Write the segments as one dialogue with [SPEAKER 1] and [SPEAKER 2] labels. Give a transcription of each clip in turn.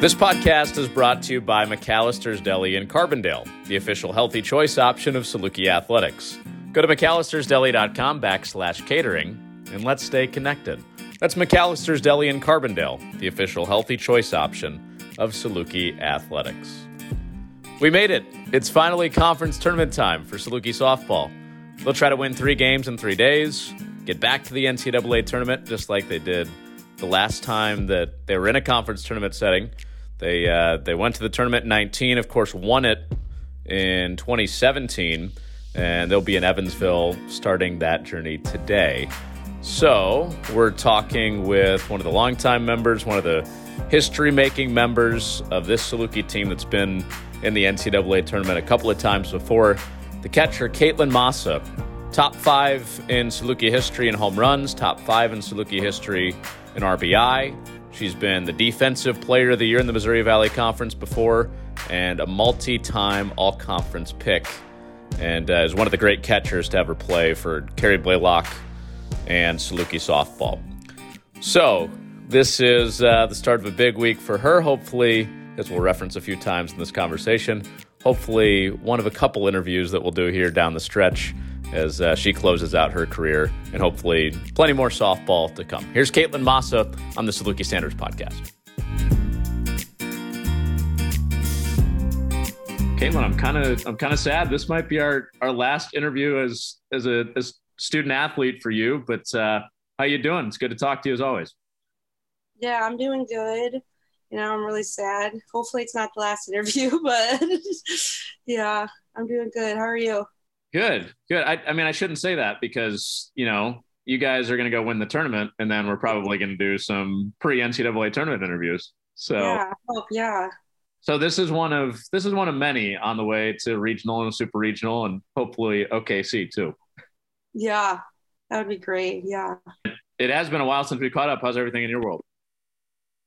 [SPEAKER 1] This podcast is brought to you by McAllister's Deli in Carbondale, the official healthy choice option of Saluki Athletics. Go to McAllister'sDeli.com backslash catering and let's stay connected. That's McAllister's Deli in Carbondale, the official healthy choice option of Saluki Athletics. We made it. It's finally conference tournament time for Saluki softball. They'll try to win three games in three days, get back to the NCAA tournament just like they did the last time that they were in a conference tournament setting. They uh, they went to the tournament in 19, of course, won it in 2017, and they'll be in Evansville starting that journey today. So we're talking with one of the longtime members, one of the history-making members of this Saluki team that's been in the NCAA tournament a couple of times before. The catcher, Caitlin Massa, top five in Saluki history in home runs, top five in Saluki history in RBI. She's been the Defensive Player of the Year in the Missouri Valley Conference before and a multi time all conference pick. And uh, is one of the great catchers to ever play for Kerri Blaylock and Saluki softball. So, this is uh, the start of a big week for her, hopefully, as we'll reference a few times in this conversation. Hopefully, one of a couple interviews that we'll do here down the stretch as uh, she closes out her career, and hopefully plenty more softball to come. Here's Caitlin Massa on the Saluki Standards podcast. Caitlin, I'm kind of I'm kind of sad. This might be our our last interview as as a as student athlete for you. But uh, how you doing? It's good to talk to you as always.
[SPEAKER 2] Yeah, I'm doing good. You know, I'm really sad. Hopefully, it's not the last interview, but yeah, I'm doing good. How are you?
[SPEAKER 1] Good, good. I, I mean, I shouldn't say that because you know you guys are going to go win the tournament, and then we're probably going to do some pre NCAA tournament interviews. So
[SPEAKER 2] yeah, hope, yeah.
[SPEAKER 1] So this is one of this is one of many on the way to regional and super regional, and hopefully OKC too.
[SPEAKER 2] Yeah, that would be great. Yeah.
[SPEAKER 1] It has been a while since we caught up. How's everything in your world?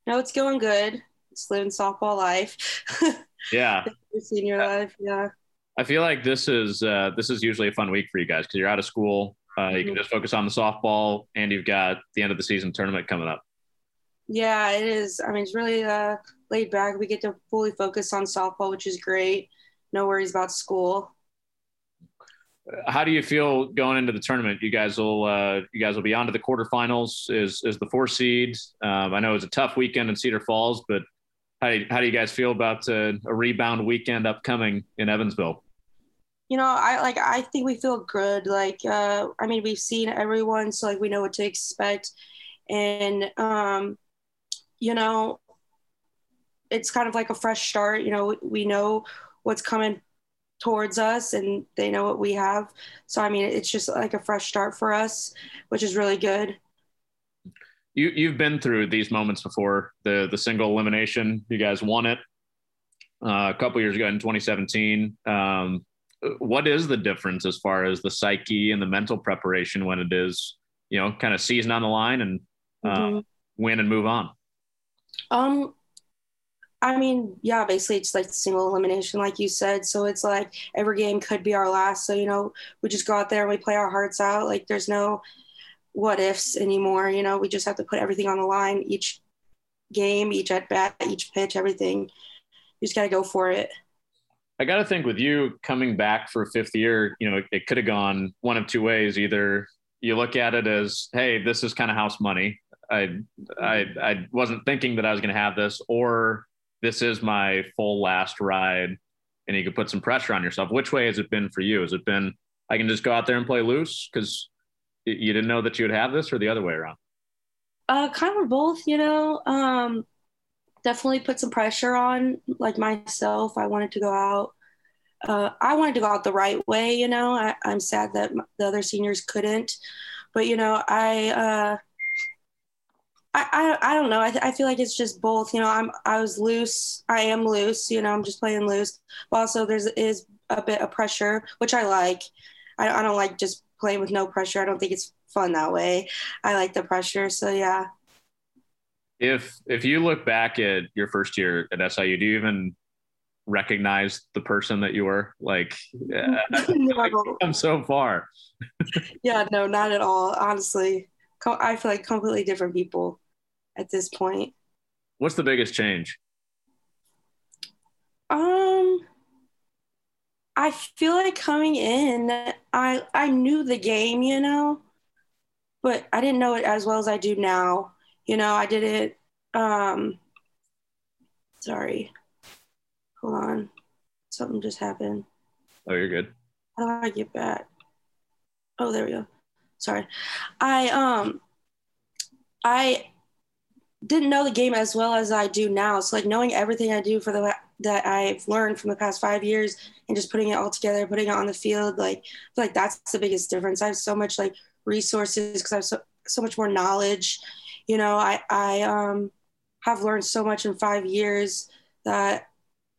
[SPEAKER 2] No, it's going good. It's living softball life.
[SPEAKER 1] Yeah.
[SPEAKER 2] Senior uh, life. Yeah.
[SPEAKER 1] I feel like this is uh, this is usually a fun week for you guys because you're out of school. Uh, you can mm-hmm. just focus on the softball, and you've got the end of the season tournament coming up.
[SPEAKER 2] Yeah, it is. I mean, it's really uh, laid back. We get to fully focus on softball, which is great. No worries about school.
[SPEAKER 1] How do you feel going into the tournament? You guys will uh, you guys will be on to the quarterfinals. Is is the four seed? Um, I know it's a tough weekend in Cedar Falls, but how do you, how do you guys feel about uh, a rebound weekend upcoming in Evansville?
[SPEAKER 2] you know, I like I think we feel good. Like uh I mean we've seen everyone so like we know what to expect. And um, you know, it's kind of like a fresh start. You know, we know what's coming towards us and they know what we have. So I mean it's just like a fresh start for us, which is really good.
[SPEAKER 1] You you've been through these moments before. The the single elimination, you guys won it uh, a couple years ago in 2017. Um, what is the difference as far as the psyche and the mental preparation when it is, you know, kind of season on the line and uh, mm-hmm. win and move on?
[SPEAKER 2] Um, I mean, yeah, basically it's like single elimination, like you said. So it's like every game could be our last. So, you know, we just go out there and we play our hearts out. Like there's no what ifs anymore. You know, we just have to put everything on the line each game, each at bat, each pitch, everything. You just got to go for it.
[SPEAKER 1] I got to think with you coming back for a fifth year, you know, it, could have gone one of two ways. Either you look at it as, hey, this is kind of house money. I, I, I wasn't thinking that I was going to have this, or this is my full last ride, and you could put some pressure on yourself. Which way has it been for you? Has it been I can just go out there and play loose because you didn't know that you would have this, or the other way around?
[SPEAKER 2] Uh, kind of both. You know, um, definitely put some pressure on like myself. I wanted to go out. Uh, I wanted to go out the right way, you know. I, am sad that the other seniors couldn't, but you know, I, uh, I, I, I don't know. I, I feel like it's just both. You know, I'm I was loose. I am loose. You know, I'm just playing loose. But also, there's is a bit of pressure, which I like. I, I don't like just playing with no pressure. I don't think it's fun that way. I like the pressure. So yeah
[SPEAKER 1] if if you look back at your first year at SIU, do you even recognize the person that you were? Like, uh, no. I'm so far.
[SPEAKER 2] yeah, no, not at all. Honestly, I feel like completely different people at this point.
[SPEAKER 1] What's the biggest change?
[SPEAKER 2] Um, I feel like coming in, I I knew the game, you know, but I didn't know it as well as I do now. You know, I did it. Um, sorry, hold on, something just happened.
[SPEAKER 1] Oh, you're good.
[SPEAKER 2] How do I get back? Oh, there we go. Sorry, I um, I didn't know the game as well as I do now. So like knowing everything I do for the that I've learned from the past five years and just putting it all together, putting it on the field, like like that's the biggest difference. I have so much like resources because I have so, so much more knowledge. You know, I I um have learned so much in five years that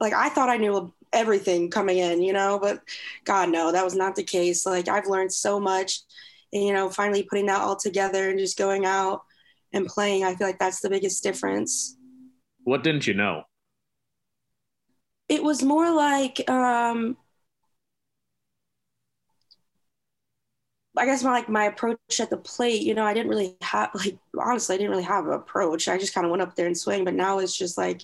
[SPEAKER 2] like I thought I knew everything coming in, you know, but God no, that was not the case. Like I've learned so much and you know, finally putting that all together and just going out and playing, I feel like that's the biggest difference.
[SPEAKER 1] What didn't you know?
[SPEAKER 2] It was more like um, I guess my like my approach at the plate, you know, I didn't really have like honestly, I didn't really have an approach. I just kind of went up there and swing. But now it's just like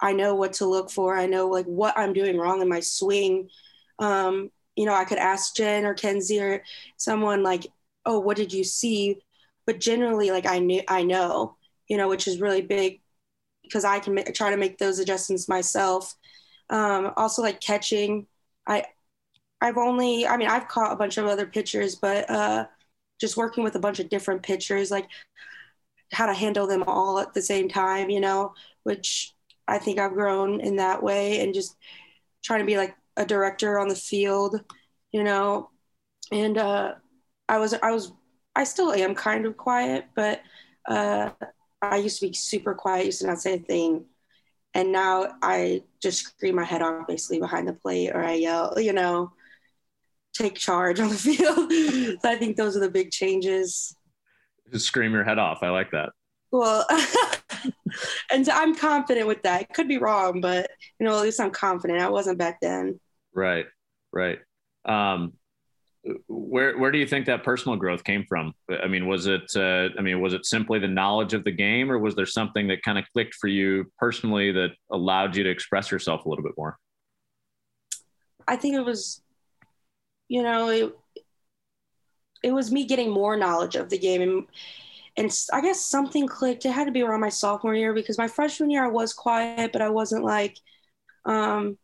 [SPEAKER 2] I know what to look for. I know like what I'm doing wrong in my swing. Um, you know, I could ask Jen or Kenzie or someone like, oh, what did you see? But generally, like I knew I know, you know, which is really big because I can try to make those adjustments myself um, also like catching. I I've only I mean I've caught a bunch of other pitchers, but uh, just working with a bunch of different pitchers, like how to handle them all at the same time, you know, which I think I've grown in that way and just trying to be like a director on the field, you know. And uh, I was I was I still am kind of quiet, but uh, I used to be super quiet, used to not say a thing and now I just scream my head off basically behind the plate or I yell, you know, take charge on the field. so I think those are the big changes.
[SPEAKER 1] Just scream your head off. I like that.
[SPEAKER 2] Well, and I'm confident with that. It could be wrong, but you know, at least I'm confident. I wasn't back then.
[SPEAKER 1] Right, right. Um, where where do you think that personal growth came from? I mean, was it uh, I mean, was it simply the knowledge of the game, or was there something that kind of clicked for you personally that allowed you to express yourself a little bit more?
[SPEAKER 2] I think it was, you know, it it was me getting more knowledge of the game and and I guess something clicked. It had to be around my sophomore year because my freshman year I was quiet, but I wasn't like um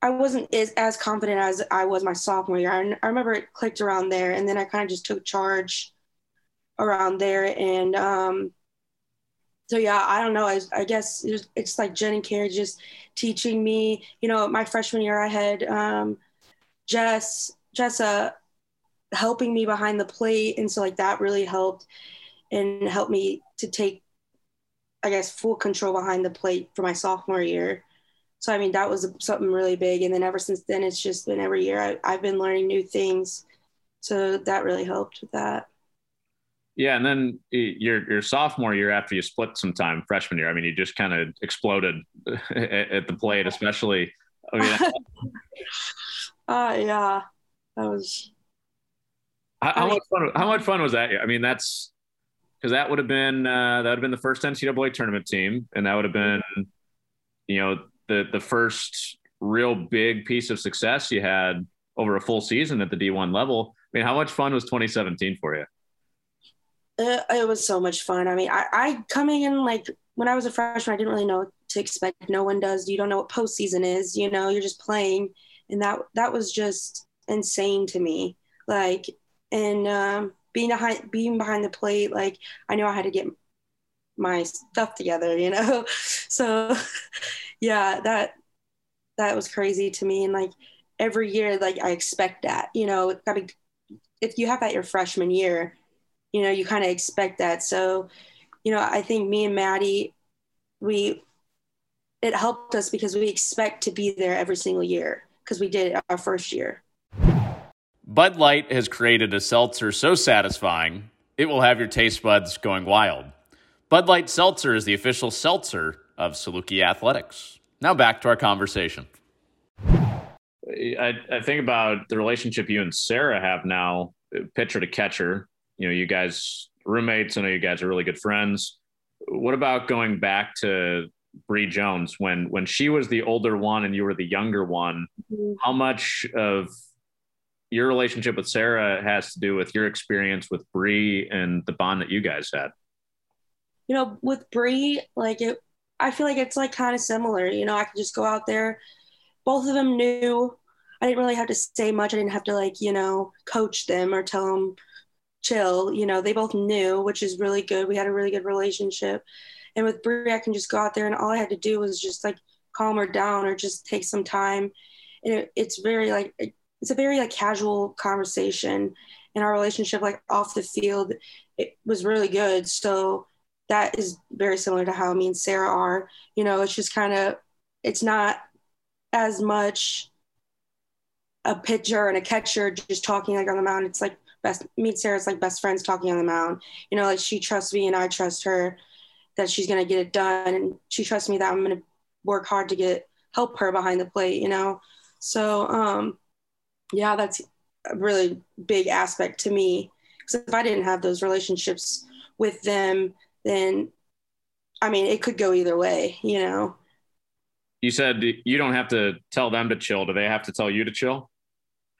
[SPEAKER 2] I wasn't as, as confident as I was my sophomore year. I, I remember it clicked around there, and then I kind of just took charge around there. And um, so, yeah, I don't know. I, I guess it's, it's like Jen and Kerri just teaching me. You know, my freshman year, I had um, Jess, Jessa helping me behind the plate, and so like that really helped and helped me to take, I guess, full control behind the plate for my sophomore year so I mean that was something really big. And then ever since then, it's just been every year I, I've been learning new things. So that really helped with that.
[SPEAKER 1] Yeah, and then your your sophomore year after you split some time freshman year, I mean, you just kind of exploded at the plate, especially. I mean,
[SPEAKER 2] uh, yeah, that was.
[SPEAKER 1] How, how much fun? How much fun was that? I mean, that's because that would have been uh, that would have been the first NCAA tournament team, and that would have been, you know, the the first real big piece of success you had over a full season at the D1 level. I mean, how much fun was 2017 for you?
[SPEAKER 2] Uh, it was so much fun. I mean, I, I coming in like when I was a freshman, I didn't really know what to expect. No one does. You don't know what postseason is. You know, you're just playing, and that that was just insane to me. Like, and um, being behind being behind the plate, like I knew I had to get my stuff together. You know, so yeah, that that was crazy to me. And like every year, like I expect that, you know, gotta, if you have that your freshman year, you know, you kind of expect that. So, you know, I think me and Maddie, we, it helped us because we expect to be there every single year because we did it our first year.
[SPEAKER 1] Bud Light has created a seltzer so satisfying, it will have your taste buds going wild. Bud Light Seltzer is the official seltzer of Saluki Athletics. Now back to our conversation. I, I think about the relationship you and Sarah have now, pitcher to catcher. You know, you guys roommates. I know you guys are really good friends. What about going back to Bree Jones when when she was the older one and you were the younger one. Mm-hmm. How much of your relationship with Sarah has to do with your experience with Bree and the bond that you guys had?
[SPEAKER 2] You know, with Bree, like it, I feel like it's like kind of similar. You know, I could just go out there. Both of them knew. I didn't really have to say much. I didn't have to like you know coach them or tell them chill. You know, they both knew, which is really good. We had a really good relationship. And with Bree, I can just go out there and all I had to do was just like calm her down or just take some time. And it, it's very like it's a very like casual conversation. And our relationship, like off the field, it was really good. So that is very similar to how me and Sarah are. You know, it's just kind of it's not as much a pitcher and a catcher just talking like on the mound. It's like best me and Sarah's like best friends talking on the mound. You know, like she trusts me and I trust her that she's gonna get it done and she trusts me that I'm gonna work hard to get help her behind the plate, you know. So um yeah, that's a really big aspect to me. Because if I didn't have those relationships with them, then I mean it could go either way, you know.
[SPEAKER 1] You said you don't have to tell them to chill. Do they have to tell you to chill?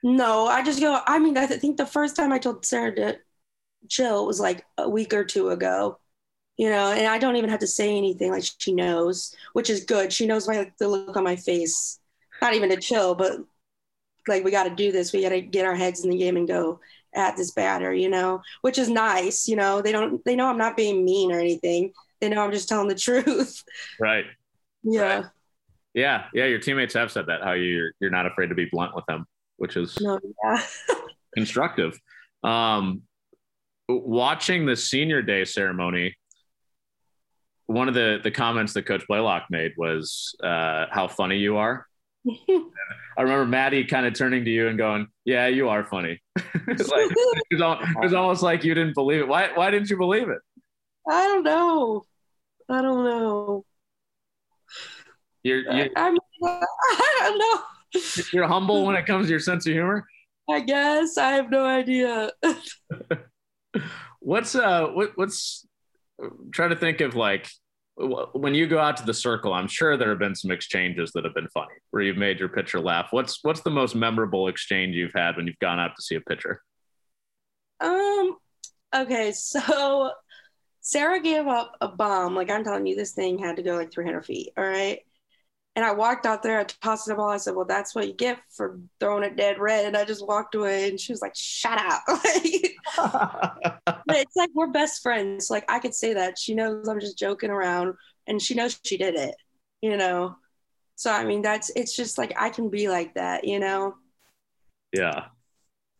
[SPEAKER 2] No, I just go. I mean, I think the first time I told Sarah to chill was like a week or two ago, you know, and I don't even have to say anything. Like she knows, which is good. She knows my like, the look on my face. Not even to chill, but like we got to do this. We got to get our heads in the game and go at this batter, you know, which is nice. You know, they don't. They know I'm not being mean or anything. They know I'm just telling the truth.
[SPEAKER 1] Right.
[SPEAKER 2] Yeah. Right.
[SPEAKER 1] Yeah, yeah. Your teammates have said that how you're you're not afraid to be blunt with them which is
[SPEAKER 2] no, yeah.
[SPEAKER 1] constructive. Um, watching the senior day ceremony, one of the the comments that Coach Blaylock made was uh, how funny you are. I remember Maddie kind of turning to you and going, "Yeah, you are funny." it's like it was, it was almost like you didn't believe it. Why? Why didn't you believe it?
[SPEAKER 2] I don't know. I don't know.
[SPEAKER 1] You're, you're
[SPEAKER 2] I, I don't know.
[SPEAKER 1] You're humble when it comes to your sense of humor.
[SPEAKER 2] I guess I have no idea.
[SPEAKER 1] what's uh what what's try to think of like when you go out to the circle i'm sure there have been some exchanges that have been funny where you've made your pitcher laugh. What's what's the most memorable exchange you've had when you've gone out to see a pitcher?
[SPEAKER 2] Um okay so sarah gave up a bomb. Like i'm telling you this thing had to go like 300 feet all right and I walked out there, I tossed the ball. I said, Well, that's what you get for throwing it dead red. And I just walked away and she was like, Shut up. but it's like we're best friends. Like I could say that. She knows I'm just joking around and she knows she did it, you know. So I mean that's it's just like I can be like that, you know.
[SPEAKER 1] Yeah.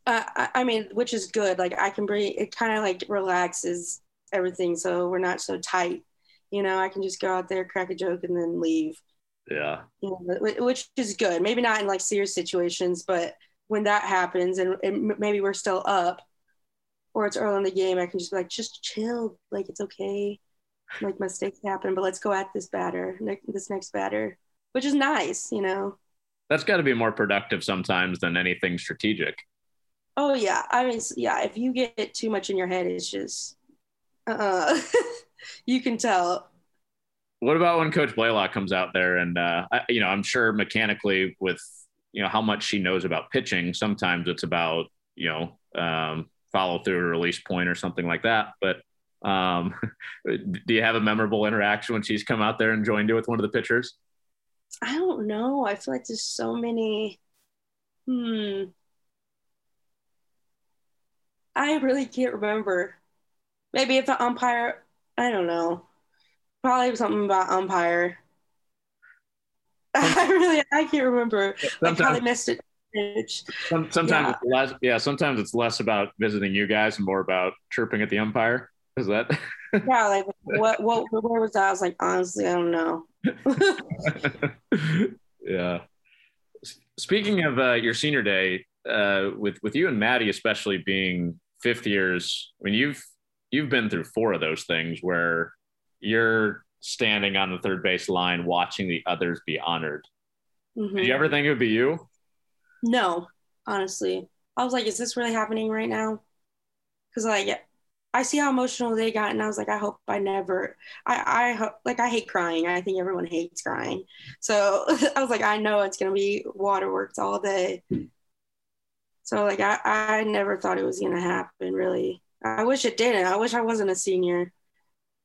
[SPEAKER 2] Uh, I, I mean, which is good. Like I can bring it kind of like relaxes everything so we're not so tight. You know, I can just go out there, crack a joke, and then leave
[SPEAKER 1] yeah.
[SPEAKER 2] You know, which is good. Maybe not in like serious situations, but when that happens and, and maybe we're still up or it's early in the game, I can just be like, just chill. Like it's okay. Like mistakes happen, but let's go at this batter, this next batter, which is nice, you know.
[SPEAKER 1] That's got to be more productive sometimes than anything strategic.
[SPEAKER 2] Oh yeah, I mean, yeah. If you get too much in your head, it's just, uh, you can tell
[SPEAKER 1] what about when Coach Blaylock comes out there and uh, I, you know I'm sure mechanically with you know how much she knows about pitching, sometimes it's about you know um, follow through or release point or something like that. But um, do you have a memorable interaction when she's come out there and joined you with one of the pitchers?
[SPEAKER 2] I don't know. I feel like there's so many. Hmm. I really can't remember. Maybe if an umpire, I don't know. Probably something about umpire. I really I can't remember. Sometimes, I probably missed it.
[SPEAKER 1] Some, sometimes yeah. it's less yeah, sometimes it's less about visiting you guys and more about chirping at the umpire. Is that
[SPEAKER 2] Yeah, like what what where was that? I was like, honestly, I don't know.
[SPEAKER 1] yeah. Speaking of uh, your senior day, uh, with with you and Maddie especially being fifth years, I mean you've you've been through four of those things where you're standing on the third base line watching the others be honored. Mm-hmm. Did you ever think it would be you?
[SPEAKER 2] No, honestly. I was like, is this really happening right now? Because like I see how emotional they got, and I was like, I hope I never. I I hope like I hate crying. I think everyone hates crying. So I was like, I know it's gonna be waterworks all day. So like I I never thought it was gonna happen. Really, I wish it didn't. I wish I wasn't a senior.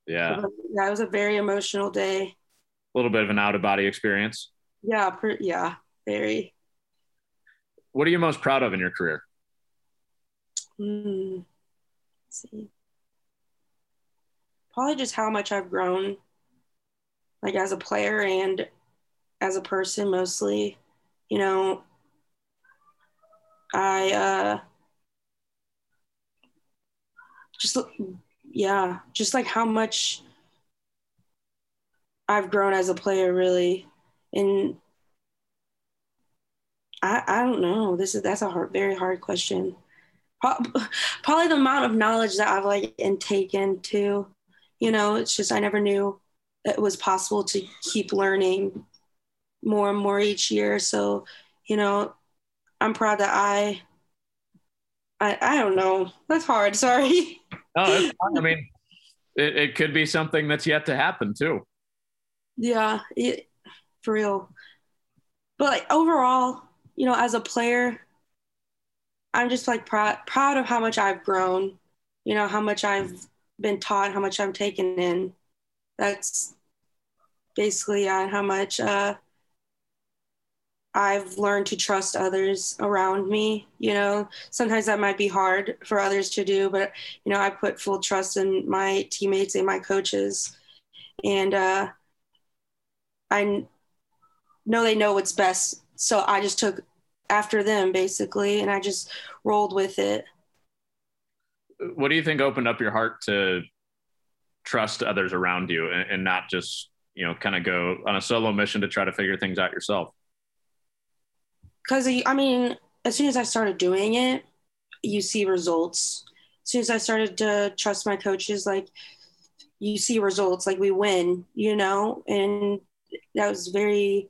[SPEAKER 1] Yeah,
[SPEAKER 2] that was a very emotional day.
[SPEAKER 1] A little bit of an out of body experience.
[SPEAKER 2] Yeah, per, yeah, very.
[SPEAKER 1] What are you most proud of in your career?
[SPEAKER 2] Hmm see. Probably just how much I've grown, like as a player and as a person mostly. You know, I uh, just yeah, just like how much I've grown as a player, really, and I I don't know. This is that's a hard, very hard question probably the amount of knowledge that I've like intaken too. You know, it's just I never knew it was possible to keep learning more and more each year. So, you know, I'm proud that I I, I don't know. That's hard. Sorry.
[SPEAKER 1] No, I mean, it, it could be something that's yet to happen too.
[SPEAKER 2] Yeah, it, for real. But like overall, you know, as a player, I'm just like proud proud of how much I've grown, you know, how much I've been taught, how much I'm taken in. That's basically on how much uh, I've learned to trust others around me. You know, sometimes that might be hard for others to do, but you know, I put full trust in my teammates and my coaches, and uh, I know they know what's best. So I just took after them basically and i just rolled with it
[SPEAKER 1] what do you think opened up your heart to trust others around you and, and not just you know kind of go on a solo mission to try to figure things out yourself
[SPEAKER 2] because i mean as soon as i started doing it you see results as soon as i started to trust my coaches like you see results like we win you know and that was very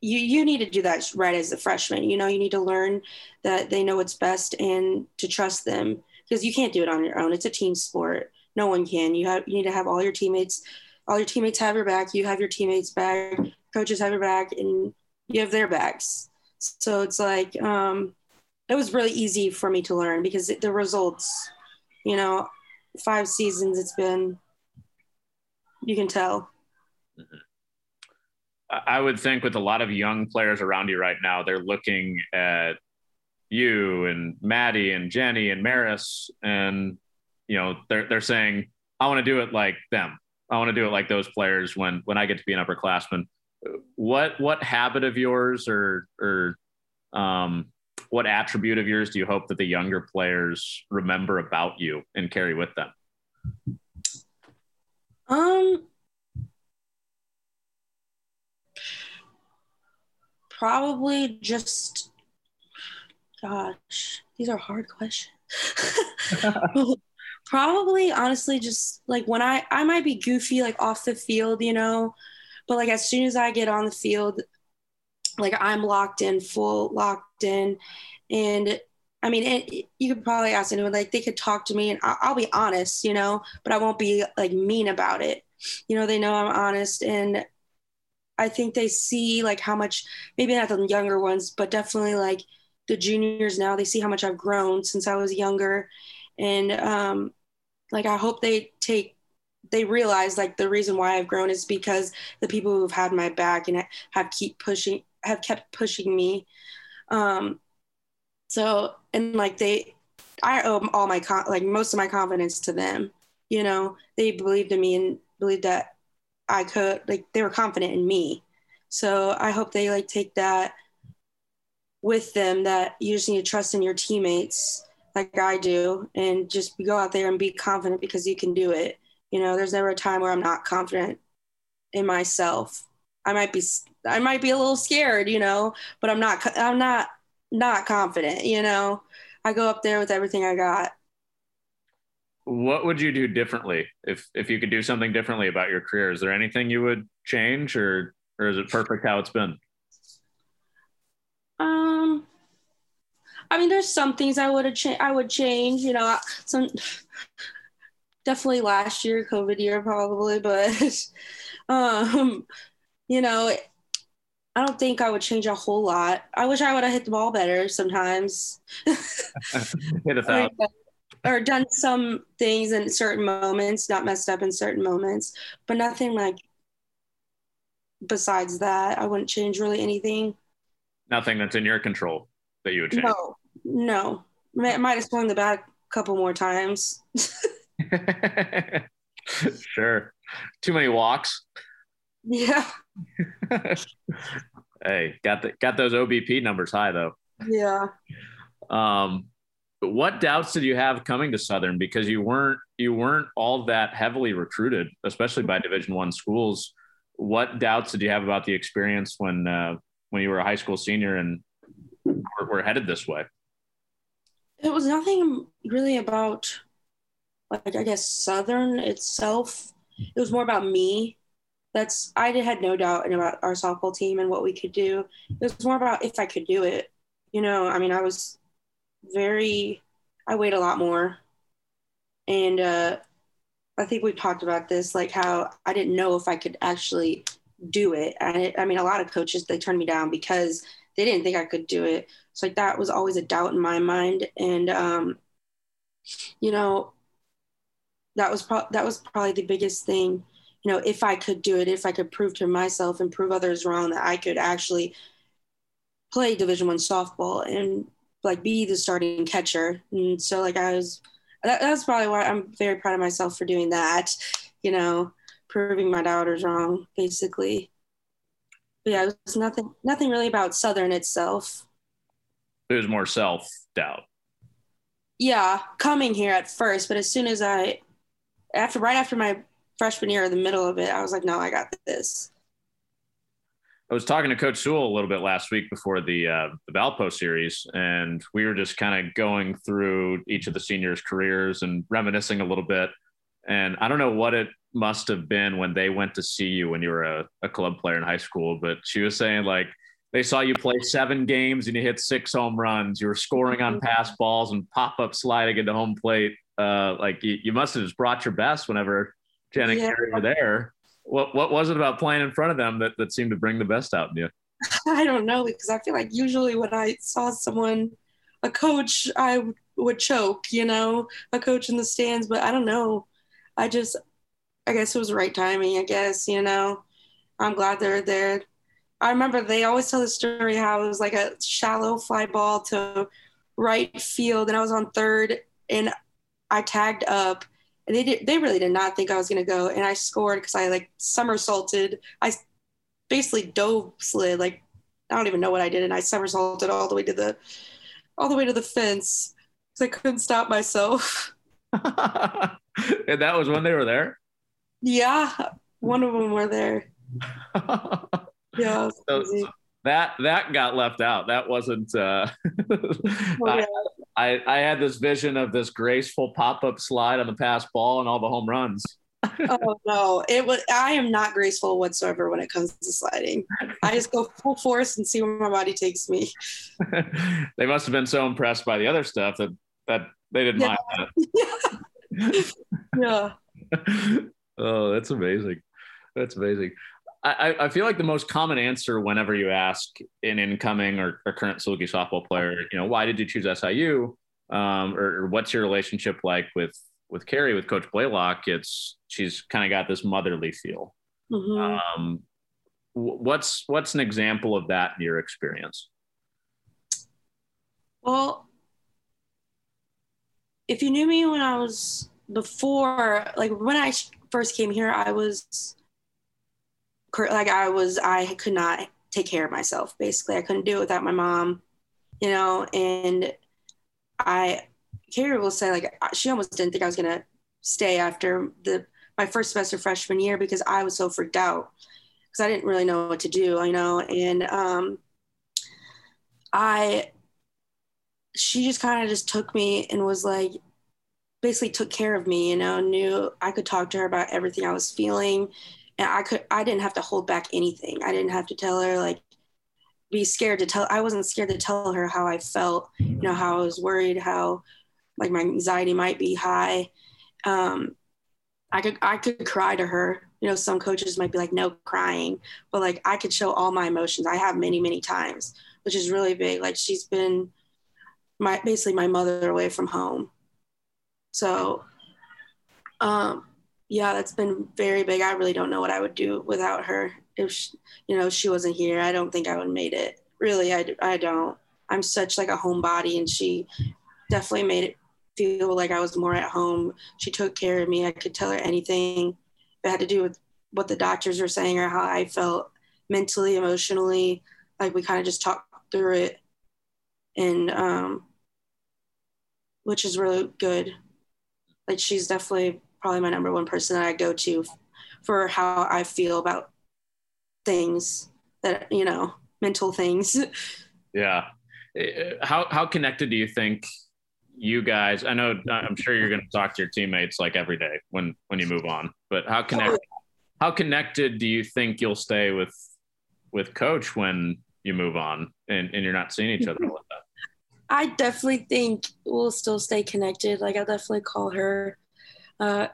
[SPEAKER 2] you you need to do that right as a freshman. You know, you need to learn that they know what's best and to trust them because you can't do it on your own. It's a team sport. No one can. You have you need to have all your teammates, all your teammates have your back. You have your teammates back. Coaches have your back, and you have their backs. So it's like um, it was really easy for me to learn because the results, you know, five seasons it's been. You can tell. Mm-hmm.
[SPEAKER 1] I would think with a lot of young players around you right now, they're looking at you and Maddie and Jenny and Maris, and you know they're they're saying, "I want to do it like them. I want to do it like those players." When when I get to be an upperclassman, what what habit of yours or or um, what attribute of yours do you hope that the younger players remember about you and carry with them?
[SPEAKER 2] Um, probably just gosh these are hard questions probably honestly just like when i i might be goofy like off the field you know but like as soon as i get on the field like i'm locked in full locked in. And i mean it, you could probably ask anyone like they could talk to me and I'll, I'll be honest you know but i won't be like mean about it. You know they know i'm honest. And I think they see like how much maybe not the younger ones, but definitely like the juniors now. They see how much I've grown since I was younger, and um, like I hope they take they realize like the reason why I've grown is because the people who've had my back and have keep pushing have kept pushing me. Um, so and like they, I owe all my con- like most of my confidence to them. You know, they believed in me and believed that I could like they were confident in me. So I hope they like take that with them that you just need to trust in your teammates like I do and just go out there and be confident because you can do it. You know, there's never a time where I'm not confident in myself. I might be I might be a little scared, you know, but I'm not I'm not not confident, you know. I go up there with everything I got
[SPEAKER 1] what would you do differently if if you could do something differently about your career is there anything you would change or or is it perfect how it's been
[SPEAKER 2] um I mean, there's some things I would have changed. I would change. You know, some definitely last year, COVID year, probably, but um, you know, I don't think I would change a whole lot. I wish I would have hit the ball better sometimes.
[SPEAKER 1] hit a thousand.
[SPEAKER 2] or done some things in certain moments, not messed up in certain moments, but nothing like besides that. I wouldn't change really anything.
[SPEAKER 1] Nothing that's in your control that you would change.
[SPEAKER 2] No, no. I might have swung the bat a couple more times.
[SPEAKER 1] sure. Too many walks.
[SPEAKER 2] Yeah.
[SPEAKER 1] hey, got the got those OBP numbers high though.
[SPEAKER 2] Yeah.
[SPEAKER 1] Um, what doubts did you have coming to Southern because you weren't you weren't all that heavily recruited, especially by Division One schools? What doubts did you have about the experience when uh, when you were a high school senior and were, were headed this way?
[SPEAKER 2] It was nothing really about like I guess Southern itself. It was more about me. That's I had no doubt about our softball team and what we could do. It was more about if I could do it. You know, I mean, I was very. I weighed a lot more, and uh, I think we've talked about this, like how I didn't know if I could actually do it. And I mean, a lot of coaches they turned me down because they didn't think I could do it. So like that was always a doubt in my mind, and um, you know, that was pro- that was probably the biggest thing you know if i could do it if i could prove to myself and prove others wrong that i could actually play division one softball and like be the starting catcher. And so like i was that, that's probably why i'm very proud of myself for doing that you know proving my doubters wrong basically. But yeah it was nothing nothing really about southern itself.
[SPEAKER 1] It was more self doubt
[SPEAKER 2] yeah coming here at first but as soon as i after right after my freshman year, in the middle of it, I was like, no, I got this.
[SPEAKER 1] I was talking to Coach Sewell a little bit last week before the uh, the Valpo series, and we were just kind of going through each of the seniors' careers and reminiscing a little bit. And I don't know what it must have been when they went to see you when you were a, a club player in high school, but she was saying like they saw you play seven games and you hit six home runs. You were scoring on mm-hmm. pass balls and pop up sliding into home plate uh, like you, you must have just brought your best whenever Jen and yeah. Kerri were there. What what was it about playing in front of them that, that seemed to bring the best out in you?
[SPEAKER 2] I don't know because I feel like usually when I saw someone, a coach, I would choke, you know, a coach in the stands, but I don't know. I just, I guess it was the right timing. I guess you know, I'm glad they're there. I remember they always tell the story how it was like a shallow fly ball to right field, and I was on third, and I tagged up and they did, they really did not think I was going to go. And I scored because I like somersaulted. I basically dove slid. Like, I don't even know what I did. And I somersaulted all the way to the, all the way to the fence because I couldn't stop myself.
[SPEAKER 1] and that was when they were there?
[SPEAKER 2] Yeah. One of them were there. yeah.
[SPEAKER 1] So, that that got left out. That wasn't. Uh, oh, yeah. I, I I had this vision of this graceful pop up slide on the pass ball and all the home runs.
[SPEAKER 2] oh no, it was. I am not graceful whatsoever when it comes to sliding. I just go full force and see where my body takes me.
[SPEAKER 1] they must have been so impressed by the other stuff that that they didn't yeah.
[SPEAKER 2] mind that. yeah.
[SPEAKER 1] oh, that's amazing. That's amazing. I, I feel like the most common answer whenever you ask an incoming or, or current Saluki softball player, you know, why did you choose SIU? Um, or, or, what's your relationship like with with Kerri, with Coach Blaylock? It's she's kind of got this motherly feel. Mm-hmm. Um, what's what's an example of that in your experience?
[SPEAKER 2] Well, if you knew me when I was before, like when I first came here, I was like I was, I could not take care of myself. Basically, I couldn't do it without my mom, you know. And I, Kerri will say like she almost didn't think I was gonna stay after the my first semester freshman year because I was so freaked out because I didn't really know what to do, you know. And um, I, she just kind of just took me and was like, basically took care of me, you know, knew I could talk to her about everything I was feeling and I could I didn't have to hold back anything. I didn't have to tell her like be scared to tell. I wasn't scared to tell her how I felt. You know, how I was worried, how like my anxiety might be high. Um, I could I could cry to her. You know, some coaches might be like, no crying, but like I could show all my emotions. I have many many times, which is really big. Like she's been my basically my mother away from home. So, um, yeah, that's been very big. I really don't know what I would do without her if she, you know she wasn't here. I don't think I would have made it. Really, I, I don't. I'm such like a homebody, and she definitely made it feel like I was more at home. She took care of me. I could tell her anything that had to do with what the doctors were saying or how I felt mentally, emotionally. Like we kind of just talked through it, and um, which is really good. Like she's definitely probably my number one person that I go to for how I feel about things that you know mental things.
[SPEAKER 1] Yeah. Eh, how how connected do you think you guys? I know I'm sure you're going to talk to your teammates like every day when when you move on, but how connected how connected do you think you'll stay with with coach when you move on and, and you're not seeing each other all that?
[SPEAKER 2] I definitely think we'll still stay connected. Like I'll definitely call her uh,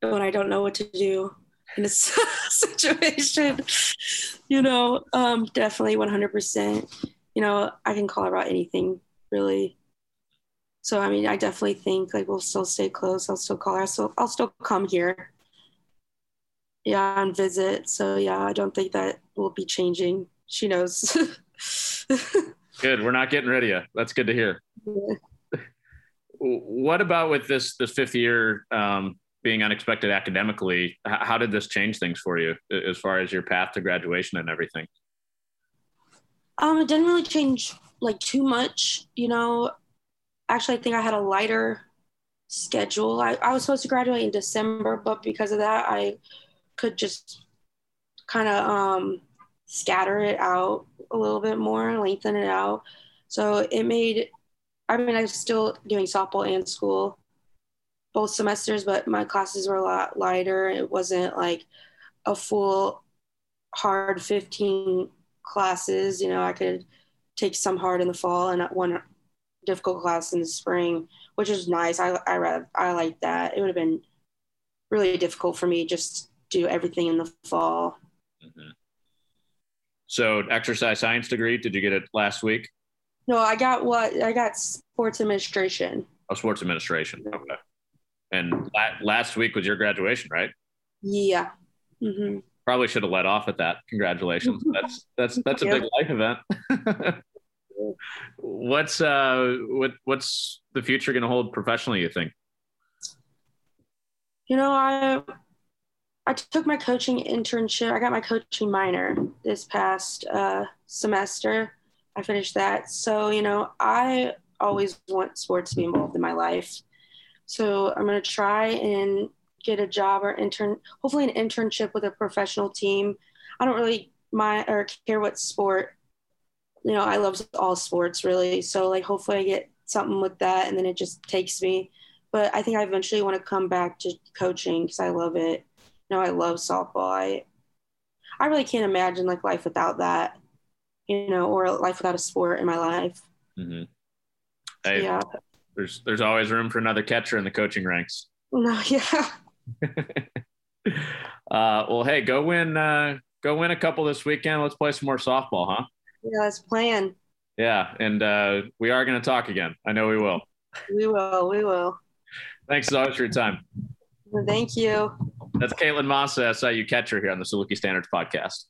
[SPEAKER 2] when I don't know what to do in a situation. You know, um, definitely 100%. You know, I can call her about anything really. So I mean, I definitely think like we'll still stay close. I'll still call her. So I'll still come here. Yeah, and visit. So yeah, I don't think that will be changing. She knows.
[SPEAKER 1] good. We're not getting rid of you. That's good to hear. Yeah what about with this this fifth year um, being unexpected academically? How did this change things for you as far as your path to graduation and everything?
[SPEAKER 2] Um, it didn't really change like too much. You know, actually, I think I had a lighter schedule. I, I was supposed to graduate in December, but because of that, I could just kind of um, scatter it out a little bit more, lengthen it out. So it made I mean, I was still doing softball and school both semesters, but my classes were a lot lighter. It wasn't like a full hard 15 classes. You know, I could take some hard in the fall and one difficult class in the spring, which is nice. I, I, I like that. It would have been really difficult for me just do everything in the fall. Mm-hmm.
[SPEAKER 1] So exercise science degree, did you get it last week?
[SPEAKER 2] No, I got what I got sports administration.
[SPEAKER 1] Oh, sports administration. Okay. And last week was your graduation, right?
[SPEAKER 2] Yeah. Mm-hmm.
[SPEAKER 1] Probably should have let off at that. Congratulations. That's that's that's a big life event. what's uh what what's the future going to hold professionally? You think?
[SPEAKER 2] You know, I I took my coaching internship. I got my coaching minor this past uh, semester I finished that. So, you know, I always want sports to be involved in my life. So I'm going to try and get a job or intern, hopefully an internship with a professional team. I don't really mind or care what sport, you know, I love all sports really. So like, hopefully I get something with that and then it just takes me. But I think I eventually want to come back to coaching because I love it. You know, I love softball. I, I really can't imagine like life without that you know, or life without a sport in my life.
[SPEAKER 1] Mm-hmm. Hey, yeah. There's there's always room for another catcher in the coaching ranks.
[SPEAKER 2] No, yeah.
[SPEAKER 1] uh, well, hey, go win uh, go win a couple this weekend. Let's play some more softball, huh?
[SPEAKER 2] Yeah, let's plan.
[SPEAKER 1] Yeah, and uh, we are going to talk again. I know we will.
[SPEAKER 2] We will. We will.
[SPEAKER 1] Thanks as always for your time.
[SPEAKER 2] Thank you.
[SPEAKER 1] That's Caitlin Massa, SIU catcher here on the Saluki Standards podcast.